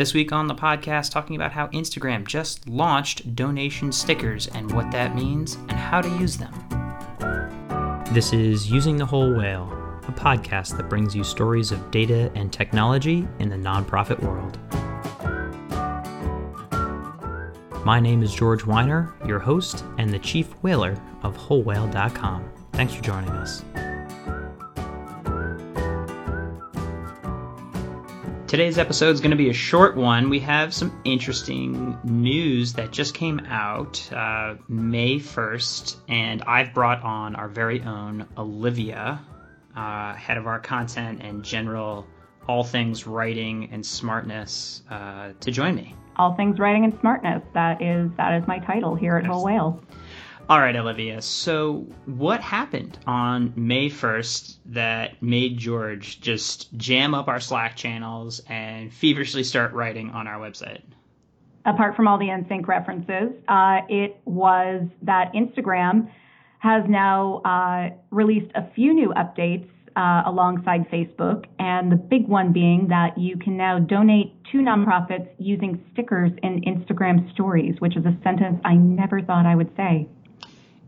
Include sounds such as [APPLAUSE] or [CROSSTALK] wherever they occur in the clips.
This week on the podcast, talking about how Instagram just launched donation stickers and what that means and how to use them. This is Using the Whole Whale, a podcast that brings you stories of data and technology in the nonprofit world. My name is George Weiner, your host and the chief whaler of WholeWhale.com. Thanks for joining us. Today's episode is going to be a short one. We have some interesting news that just came out uh, May 1st, and I've brought on our very own Olivia, uh, head of our content and general all things writing and smartness, uh, to join me. All things writing and smartness. That is that is my title here at Whole Whale. All right, Olivia. So, what happened on May 1st that made George just jam up our Slack channels and feverishly start writing on our website? Apart from all the NSYNC references, uh, it was that Instagram has now uh, released a few new updates uh, alongside Facebook, and the big one being that you can now donate to nonprofits using stickers in Instagram stories, which is a sentence I never thought I would say.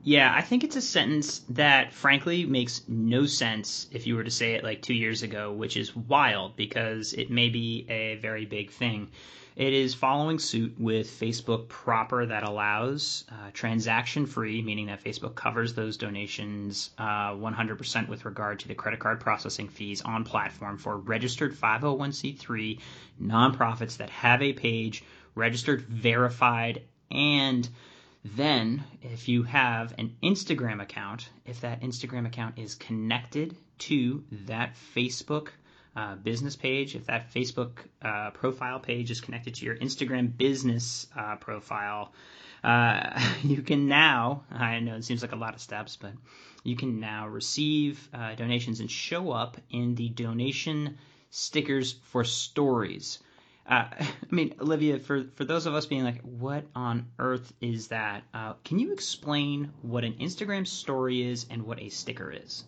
Yeah, I think it's a sentence that frankly makes no sense if you were to say it like two years ago, which is wild because it may be a very big thing. It is following suit with Facebook proper that allows uh, transaction free, meaning that Facebook covers those donations uh, 100% with regard to the credit card processing fees on platform for registered 501c3 nonprofits that have a page registered, verified, and then, if you have an Instagram account, if that Instagram account is connected to that Facebook uh, business page, if that Facebook uh, profile page is connected to your Instagram business uh, profile, uh, [LAUGHS] you can now, I know it seems like a lot of steps, but you can now receive uh, donations and show up in the donation stickers for stories. Uh, [LAUGHS] I mean, Olivia, for, for those of us being like, what on earth is that? Uh, can you explain what an Instagram story is and what a sticker is?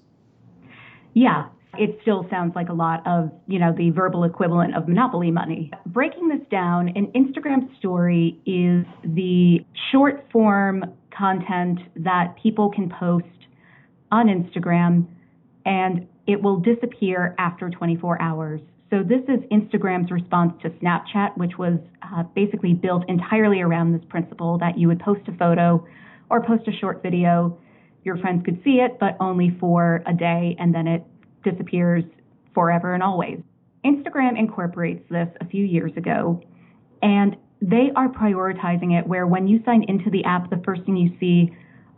Yeah, it still sounds like a lot of, you know, the verbal equivalent of monopoly money. Breaking this down, an Instagram story is the short form content that people can post on Instagram and it will disappear after 24 hours. So this is Instagram's response to Snapchat, which was uh, basically built entirely around this principle that you would post a photo or post a short video. Your friends could see it, but only for a day, and then it disappears forever and always. Instagram incorporates this a few years ago, and they are prioritizing it where when you sign into the app, the first thing you see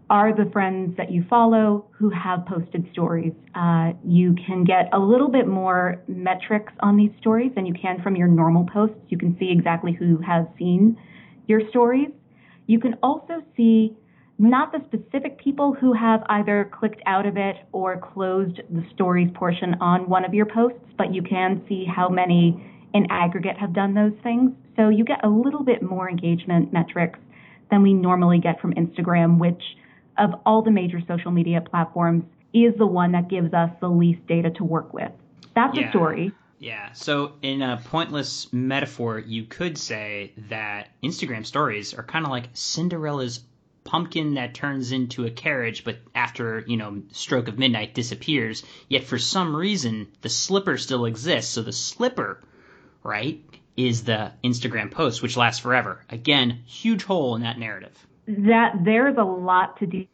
are the friends that you follow who have posted stories. Uh, you can get a little bit more metrics on these stories than you can from your normal posts. You can see exactly who has seen your stories. You can also see not the specific people who have either clicked out of it or closed the stories portion on one of your posts, but you can see how many in aggregate have done those things. So you get a little bit more engagement metrics than we normally get from Instagram, which of all the major social media platforms is the one that gives us the least data to work with. That's yeah. a story. Yeah. So, in a pointless metaphor, you could say that Instagram stories are kind of like Cinderella's pumpkin that turns into a carriage, but after, you know, stroke of midnight disappears. Yet, for some reason, the slipper still exists. So, the slipper, right, is the Instagram post, which lasts forever. Again, huge hole in that narrative that there's a lot to do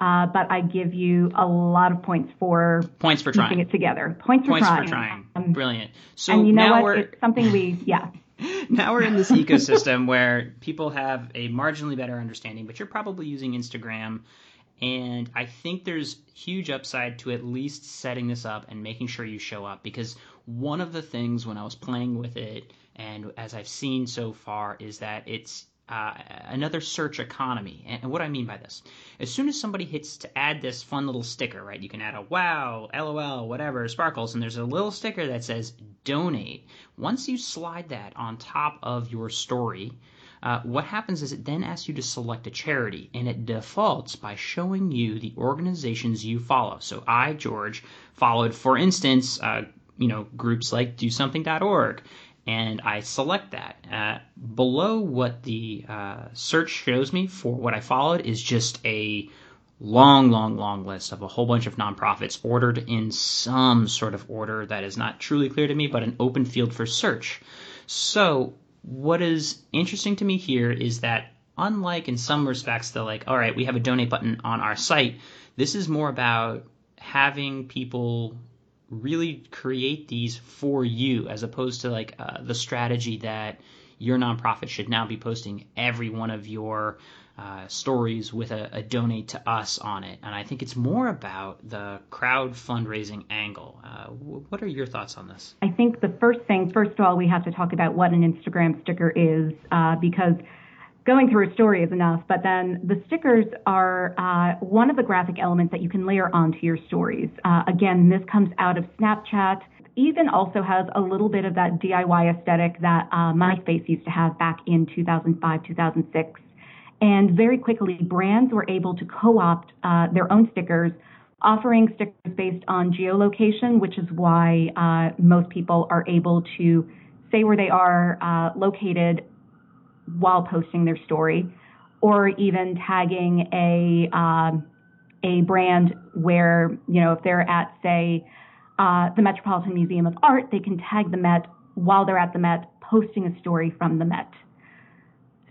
uh, but I give you a lot of points for points for trying it together. Points for points trying. For trying. Um, Brilliant. So and you know now what? We're... It's something we yeah. [LAUGHS] [LAUGHS] now we're in this ecosystem where people have a marginally better understanding, but you're probably using Instagram. And I think there's huge upside to at least setting this up and making sure you show up because one of the things when I was playing with it and as I've seen so far is that it's uh, another search economy. And, what I mean by this, as soon as somebody hits to add this fun little sticker, right? You can add a wow, LOL, whatever, sparkles, and there's a little sticker that says donate. Once you slide that on top of your story, uh, what happens is it then asks you to select a charity, and it defaults by showing you the organizations you follow. So I, George, followed, for instance, uh, you know, groups like DoSomething.org and I select that. Uh, below what the uh, search shows me for what I followed is just a long, long, long list of a whole bunch of nonprofits ordered in some sort of order that is not truly clear to me, but an open field for search. So, what is interesting to me here is that, unlike in some respects, the like, all right, we have a donate button on our site, this is more about having people really create these for you as opposed to like uh, the strategy that your nonprofit should now be posting every one of your uh, stories with a, a, donate to us on it. And I think it's more about the crowd fundraising angle. Uh, w- what are your thoughts on this? I think the first thing, first of all, we have to talk about what an Instagram sticker is uh, because going through a story is enough, but then the stickers are uh, one of the graphic elements that you can layer onto your stories. Uh, again, this comes out of Snapchat. Even also has a little bit of that DIY aesthetic that uh, MySpace used to have back in 2005, 2006. And very quickly, brands were able to co opt uh, their own stickers, offering stickers based on geolocation, which is why uh, most people are able to say where they are uh, located while posting their story, or even tagging a um, a brand where you know if they're at say uh, the Metropolitan Museum of Art, they can tag the Met while they're at the Met, posting a story from the Met.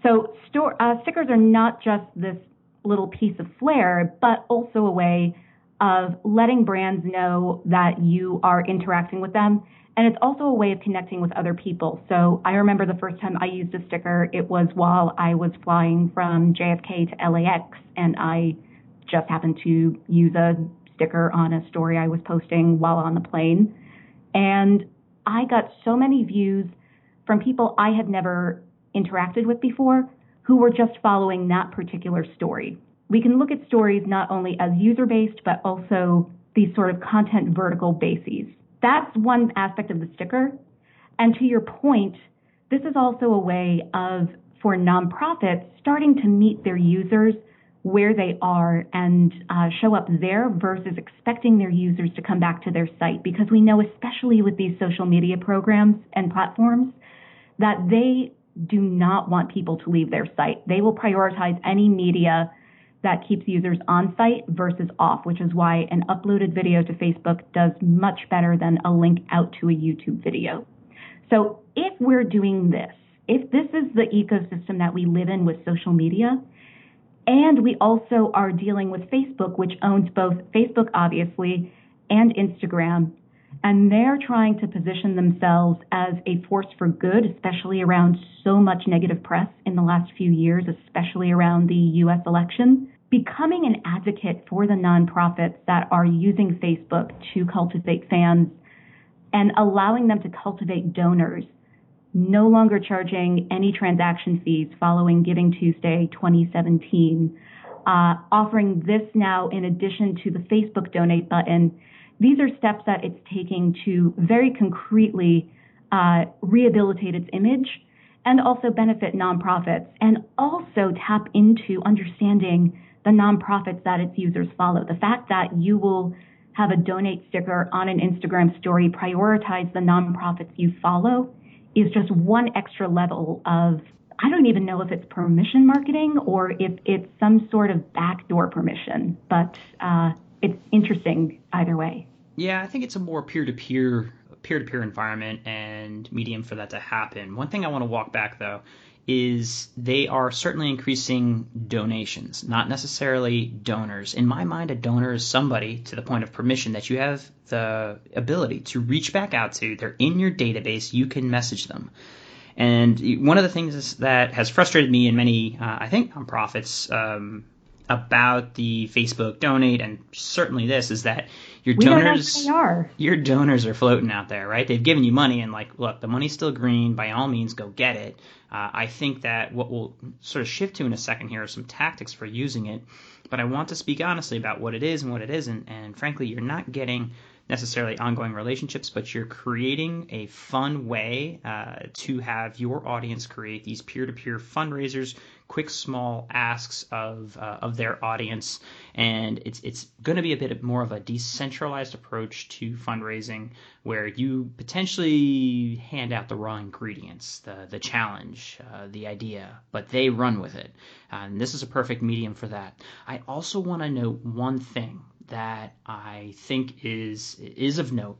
So store, uh, stickers are not just this little piece of flair, but also a way of letting brands know that you are interacting with them. And it's also a way of connecting with other people. So I remember the first time I used a sticker, it was while I was flying from JFK to LAX, and I just happened to use a sticker on a story I was posting while on the plane. And I got so many views from people I had never interacted with before who were just following that particular story. We can look at stories not only as user based, but also these sort of content vertical bases. That's one aspect of the sticker. And to your point, this is also a way of, for nonprofits, starting to meet their users where they are and uh, show up there versus expecting their users to come back to their site. Because we know, especially with these social media programs and platforms, that they do not want people to leave their site. They will prioritize any media that keeps users on site versus off, which is why an uploaded video to Facebook does much better than a link out to a YouTube video. So if we're doing this, if this is the ecosystem that we live in with social media, and we also are dealing with Facebook, which owns both Facebook, obviously, and Instagram, and they're trying to position themselves as a force for good, especially around so much negative press in the last few years, especially around the US election. Becoming an advocate for the nonprofits that are using Facebook to cultivate fans and allowing them to cultivate donors, no longer charging any transaction fees following Giving Tuesday 2017, uh, offering this now in addition to the Facebook donate button. These are steps that it's taking to very concretely uh, rehabilitate its image and also benefit nonprofits and also tap into understanding the nonprofits that its users follow. The fact that you will have a donate sticker on an Instagram story prioritize the nonprofits you follow is just one extra level of I don't even know if it's permission marketing or if it's some sort of backdoor permission, but uh, it's interesting either way. Yeah, I think it's a more peer-to-peer peer-to-peer environment and medium for that to happen. One thing I want to walk back though is they are certainly increasing donations, not necessarily donors. In my mind, a donor is somebody to the point of permission that you have the ability to reach back out to. They're in your database. You can message them. And one of the things that has frustrated me in many, uh, I think, nonprofits um, about the Facebook donate and certainly this is that your we donors are. your donors are floating out there, right? They've given you money and like, look, the money's still green. By all means, go get it. Uh, I think that what we'll sort of shift to in a second here are some tactics for using it, but I want to speak honestly about what it is and what it isn't. And frankly, you're not getting necessarily ongoing relationships, but you're creating a fun way uh, to have your audience create these peer-to-peer fundraisers, quick small asks of uh, of their audience, and it's it's going to be a bit more of a decentralized approach to fundraising, where you potentially hand out the raw ingredients, the the challenge, uh, the idea, but they run with it, and this is a perfect medium for that. I also want to note one thing that I think is is of note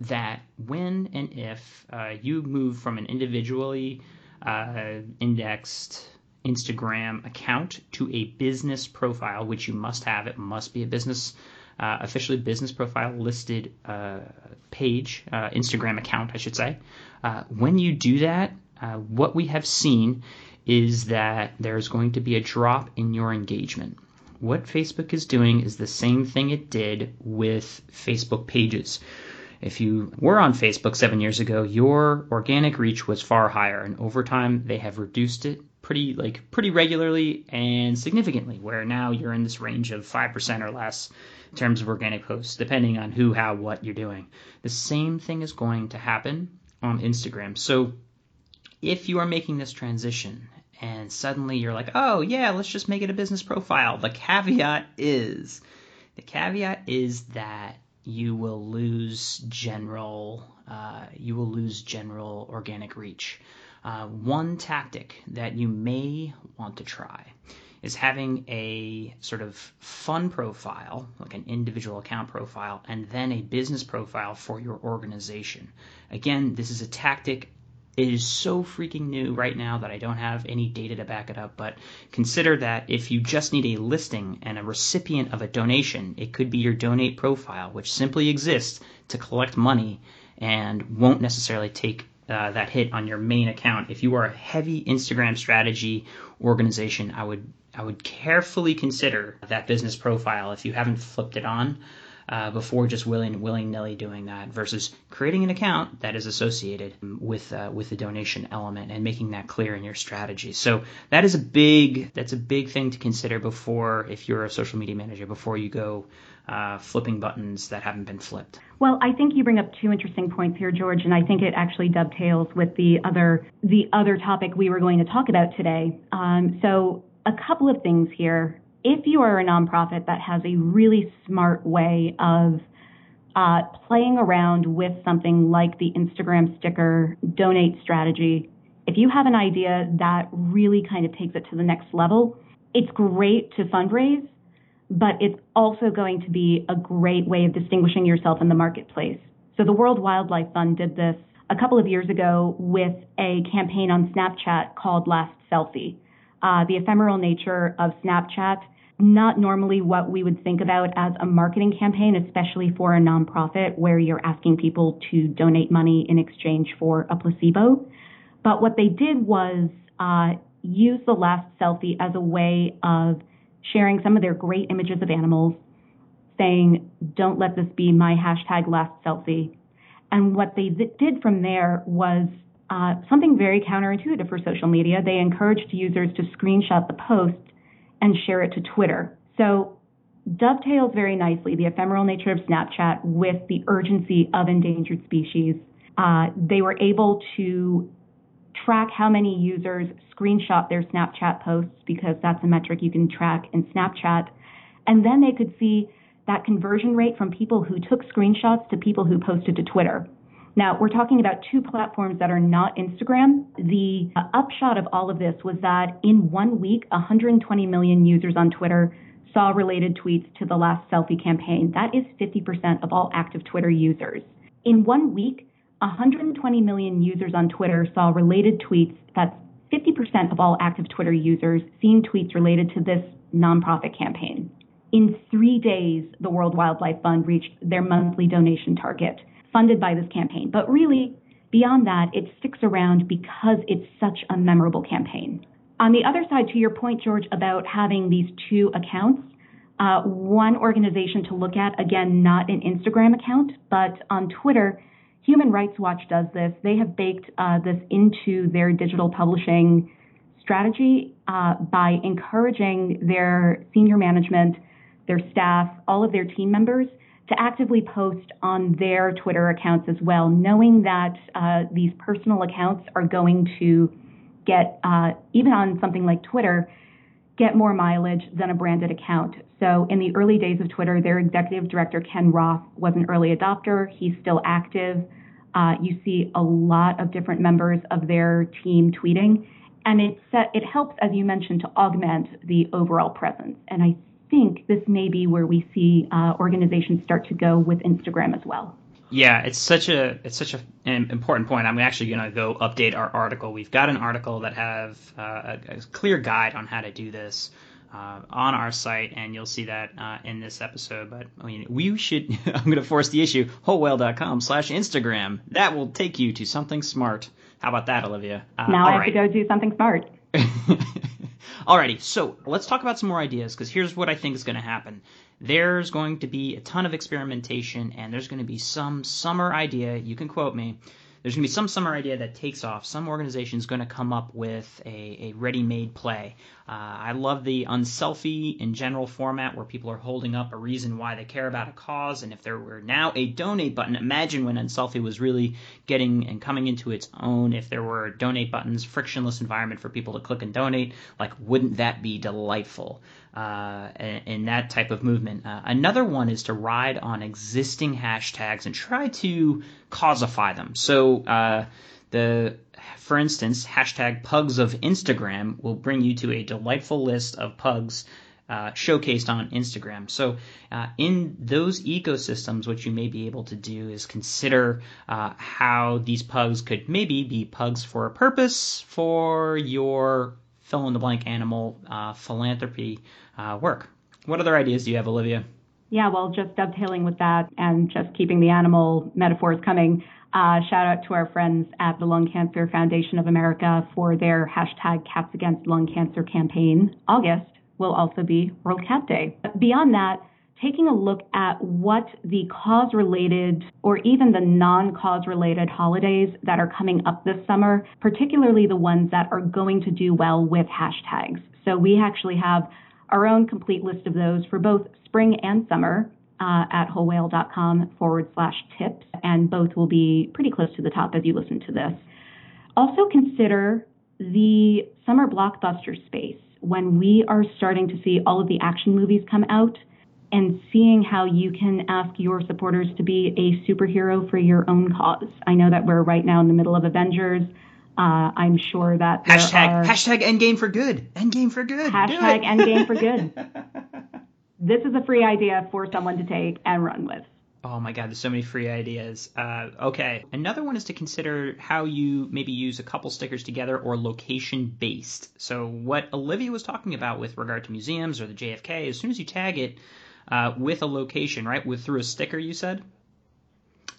that when and if uh, you move from an individually uh, indexed Instagram account to a business profile, which you must have, it must be a business uh, officially business profile listed uh, page, uh, Instagram account, I should say. Uh, when you do that, what we have seen is that there's going to be a drop in your engagement what Facebook is doing is the same thing it did with Facebook pages. If you were on Facebook seven years ago, your organic reach was far higher, and over time they have reduced it pretty like pretty regularly and significantly. Where now you're in this range of five percent or less in terms of organic posts, depending on who, how, what you're doing. The same thing is going to happen on Instagram. So if you are making this transition and suddenly you're like, oh yeah, let's just make it a business profile. The caveat is, the caveat is that you will lose general, uh, you will lose general organic reach. Uh, one tactic that you may want to try is having a sort of fun profile, like an individual account profile, and then a business profile for your organization. Again, this is a tactic it is so freaking new right now that I don't have any data to back it up. But consider that if you just need a listing and a recipient of a donation, it could be your donate profile, which simply exists to collect money and won't necessarily take uh, that hit on your main account. If you are a heavy Instagram strategy organization, I would I would carefully consider that business profile if you haven't flipped it on uh, before just willing willing nilly doing that versus creating an account that is associated with uh, with the donation element and making that clear in your strategy. So that is a big that's a big thing to consider before if you're a social media manager before you go uh, flipping buttons that haven't been flipped. Well, I think you bring up two interesting points here, George, and I think it actually dovetails with the other the other topic we were going to talk about today. Um, so a couple of things here if you are a nonprofit that has a really smart way of uh, playing around with something like the Instagram sticker donate strategy, if you have an idea that really kind of takes it to the next level, it's great to fundraise, but it's also going to be a great way of distinguishing yourself in the marketplace. So the World Wildlife Fund did this a couple of years ago with a campaign on Snapchat called Last Selfie. Uh, the ephemeral nature of Snapchat not normally what we would think about as a marketing campaign, especially for a nonprofit where you're asking people to donate money in exchange for a placebo. But what they did was uh, use the last selfie as a way of sharing some of their great images of animals, saying, don't let this be my hashtag last selfie. And what they th- did from there was uh, something very counterintuitive for social media. They encouraged users to screenshot the post and share it to Twitter. So dovetails very nicely the ephemeral nature of Snapchat with the urgency of endangered species. Uh, they were able to track how many users screenshot their Snapchat posts because that's a metric you can track in Snapchat. And then they could see that conversion rate from people who took screenshots to people who posted to Twitter. Now, we're talking about two platforms that are not Instagram. The uh, upshot of all of this was that in one week, 120 million users on Twitter saw related tweets to the last selfie campaign. That is 50% of all active Twitter users. In one week, 120 million users on Twitter saw related tweets. That's 50% of all active Twitter users seeing tweets related to this nonprofit campaign. In three days, the World Wildlife Fund reached their monthly donation target funded by this campaign. But really, beyond that, it sticks around because it's such a memorable campaign. On the other side, to your point, George, about having these two accounts, uh, one organization to look at, again, not an Instagram account, but on Twitter, Human Rights Watch does this. They have baked uh, this into their digital publishing strategy uh, by encouraging their senior management, their staff, all of their team members to actively post on their Twitter accounts as well, knowing that uh, these personal accounts are going to get, uh, even on something like Twitter, get more mileage than a branded account. So in the early days of Twitter, their executive director, Ken Roth, was an early adopter. He's still active. Uh, you see a lot of different members of their team tweeting. And it, set, it helps, as you mentioned, to augment the overall presence. And I think this may be where we see uh, organizations start to go with Instagram as well. Yeah, it's such a it's such a, an important point. I'm actually going to go update our article. We've got an article that have uh, a, a, clear guide on how to do this uh, on our site, and you'll see that uh, in this episode. But I mean, we should. [LAUGHS] I'm going to force the issue. Wholewhale.com/slash Instagram. That will take you to something smart. How about that, Olivia? Uh, now I have right. to go do something smart. [LAUGHS] Alrighty, so let's talk about some more ideas because here's what I think is going to happen. There's going to be a ton of experimentation, and there's going to be some summer idea. You can quote me there's going to be some summer idea that takes off. Some organization is going to come up with a, a ready-made play. Uh, I love the unselfie in general format where people are holding up a reason why they care about a cause. And if there were now a donate button, imagine when Unselfie was really getting and coming into its own. If there were donate buttons, frictionless environment for people to click and donate, like wouldn't that be delightful? uh, in that type of movement. Uh, another one is to ride on existing hashtags and try to causify them. So uh, the for instance, hashtag pugs of Instagram will bring you to a delightful list of pugs uh, showcased on Instagram. So, uh, in those ecosystems, what you may be able to do is consider uh, how these pugs could maybe be pugs for a purpose for your fill in the blank animal uh, philanthropy uh, work. What other ideas do you have, Olivia? Yeah, well, just dovetailing with that and just keeping the animal metaphors coming. Uh, shout out to our friends at the Lung Cancer Foundation of America for their hashtag Cats Against Lung Cancer campaign. August will also be World Cat Day. But Beyond that, taking a look at what the cause related or even the non cause related holidays that are coming up this summer, particularly the ones that are going to do well with hashtags. So we actually have our own complete list of those for both spring and summer uh, at wholewhale.com forward slash tips, and both will be pretty close to the top as you listen to this. Also consider the summer blockbuster space when we are starting to see all of the action movies come out and seeing how you can ask your supporters to be a superhero for your own cause. I know that we're right now in the middle of Avengers. Uh, I'm sure that hashtag are, hashtag Endgame for good. Endgame for good. Hashtag Endgame for good. [LAUGHS] this is a free idea for someone to take and run with. Oh my God, there's so many free ideas. Uh, okay, another one is to consider how you maybe use a couple stickers together or location based. So what Olivia was talking about with regard to museums or the JFK, as soon as you tag it, uh, with a location, right? With through a sticker, you said.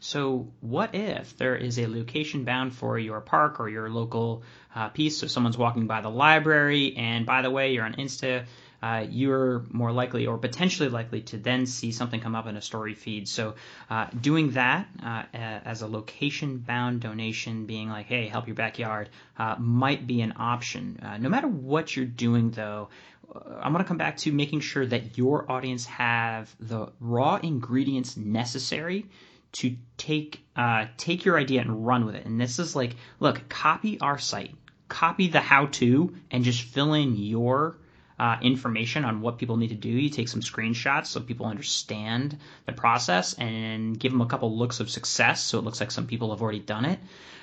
So what if there is a location bound for your park or your local uh, piece? So someone's walking by the library, and by the way, you're on Insta. Uh, you're more likely or potentially likely to then see something come up in a story feed. So, uh, doing that uh, as a location bound donation, being like, hey, help your backyard, uh, might be an option. Uh, no matter what you're doing, though, I'm going to come back to making sure that your audience have the raw ingredients necessary to take uh, take your idea and run with it. And this is like, look, copy our site, copy the how-to, and just fill in your uh, information on what people need to do. You take some screenshots so people understand the process, and give them a couple looks of success so it looks like some people have already done it.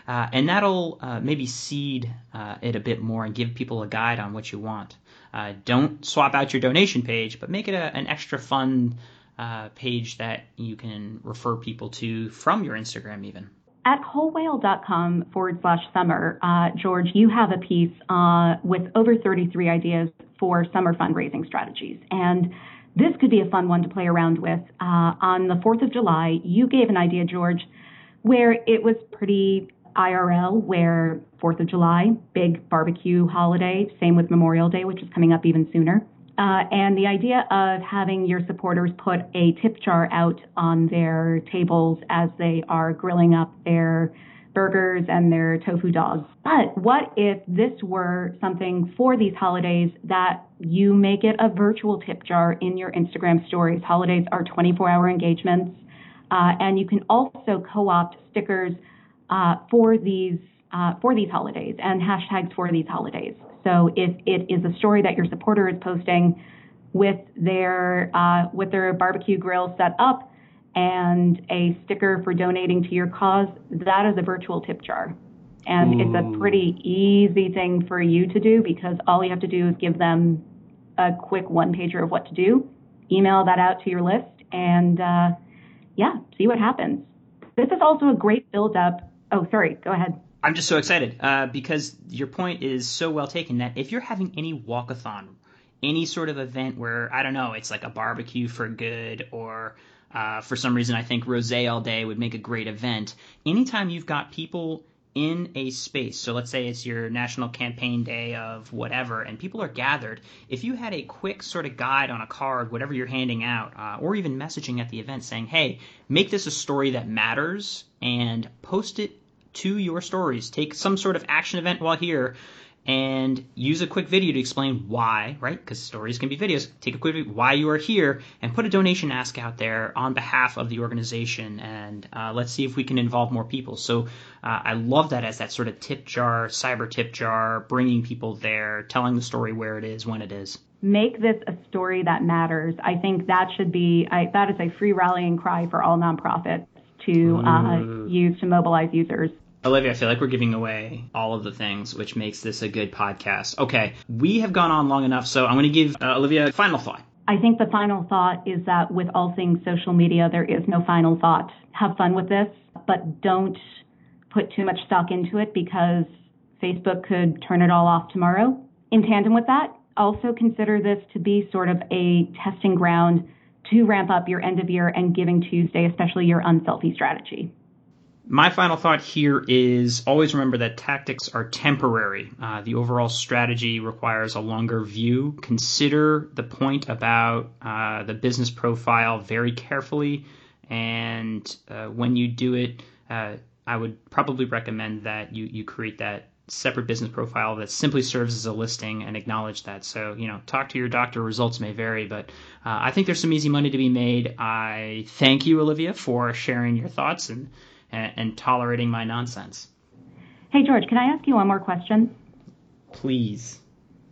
Uh, and that'll uh, maybe seed uh, it a bit more and give people a guide on what you want. Uh, don't swap out your donation page, but make it a, an extra fun uh, page that you can refer people to from your Instagram, even. At wholewhale.com forward slash summer, uh, George, you have a piece uh, with over 33 ideas for summer fundraising strategies. And this could be a fun one to play around with. Uh, on the 4th of July, you gave an idea, George, where it was pretty IRL, where 4th of July, big barbecue holiday, same with Memorial Day, which is coming up even sooner. Uh, and the idea of having your supporters put a tip jar out on their tables as they are grilling up their burgers and their tofu dogs. But what if this were something for these holidays that you make it a virtual tip jar in your Instagram stories? Holidays are 24 hour engagements, uh, and you can also co opt stickers uh, for these. Uh, for these holidays and hashtags for these holidays. So if it is a story that your supporter is posting with their uh, with their barbecue grill set up, and a sticker for donating to your cause, that is a virtual tip jar. And Ooh. it's a pretty easy thing for you to do because all you have to do is give them a quick one pager of what to do, email that out to your list, and uh, yeah, see what happens. This is also a great build up. Oh, sorry, go ahead. I'm just so excited uh, because your point is so well taken that if you're having any walkathon, any sort of event where, I don't know, it's like a barbecue for good or uh, for some reason, I think Rose All Day would make a great event. Anytime you've got people in a space, so let's say it's your national campaign day of whatever, and people are gathered, if you had a quick sort of guide on a card, whatever you're handing out, uh, or even messaging at the event saying, hey, make this a story that matters and post it to your stories. Take some sort of action event while here and use a quick video to explain why, right? Because stories can be videos. Take a quick video, why you are here and put a donation ask out there on behalf of the organization and uh, let's see if we can involve more people. So uh, I love that as that sort of tip jar, cyber tip jar, bringing people there, telling the story where it is, when it is. Make this a story that matters. I think that should be, I, that is a free rallying cry for all nonprofits to uh, use to mobilize users. Olivia, I feel like we're giving away all of the things, which makes this a good podcast. Okay, we have gone on long enough, so I'm going to give uh, Olivia a final thought. I think the final thought is that with all things social media, there is no final thought. Have fun with this, but don't put too much stock into it because Facebook could turn it all off tomorrow. In tandem with that, also consider this to be sort of a testing ground to ramp up your end of year and Giving Tuesday, especially your unselfie strategy. My final thought here is always remember that tactics are temporary. Uh, the overall strategy requires a longer view. Consider the point about uh, the business profile very carefully, and uh, when you do it, uh, I would probably recommend that you, you create that separate business profile that simply serves as a listing and acknowledge that. So, you know, talk to your doctor. Results may vary, but uh, I think there's some easy money to be made. I thank you, Olivia, for sharing your thoughts and and, and tolerating my nonsense. Hey, George, can I ask you one more question? Please.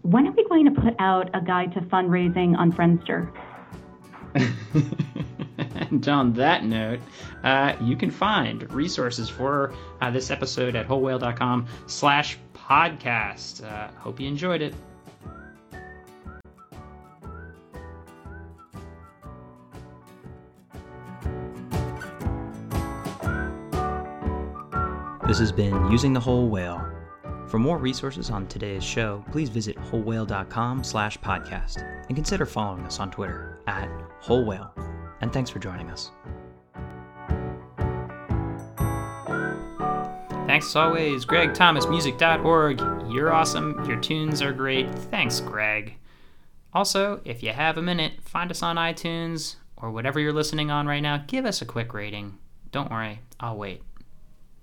When are we going to put out a guide to fundraising on Friendster? [LAUGHS] and on that note, uh, you can find resources for uh, this episode at wholewhale.com slash podcast. Uh, hope you enjoyed it. This has been Using the Whole Whale. For more resources on today's show, please visit wholewhale.com slash podcast and consider following us on Twitter at Whole Whale. And thanks for joining us. Thanks as always, Greg Thomas, GregThomasMusic.org. You're awesome. Your tunes are great. Thanks, Greg. Also, if you have a minute, find us on iTunes or whatever you're listening on right now. Give us a quick rating. Don't worry, I'll wait.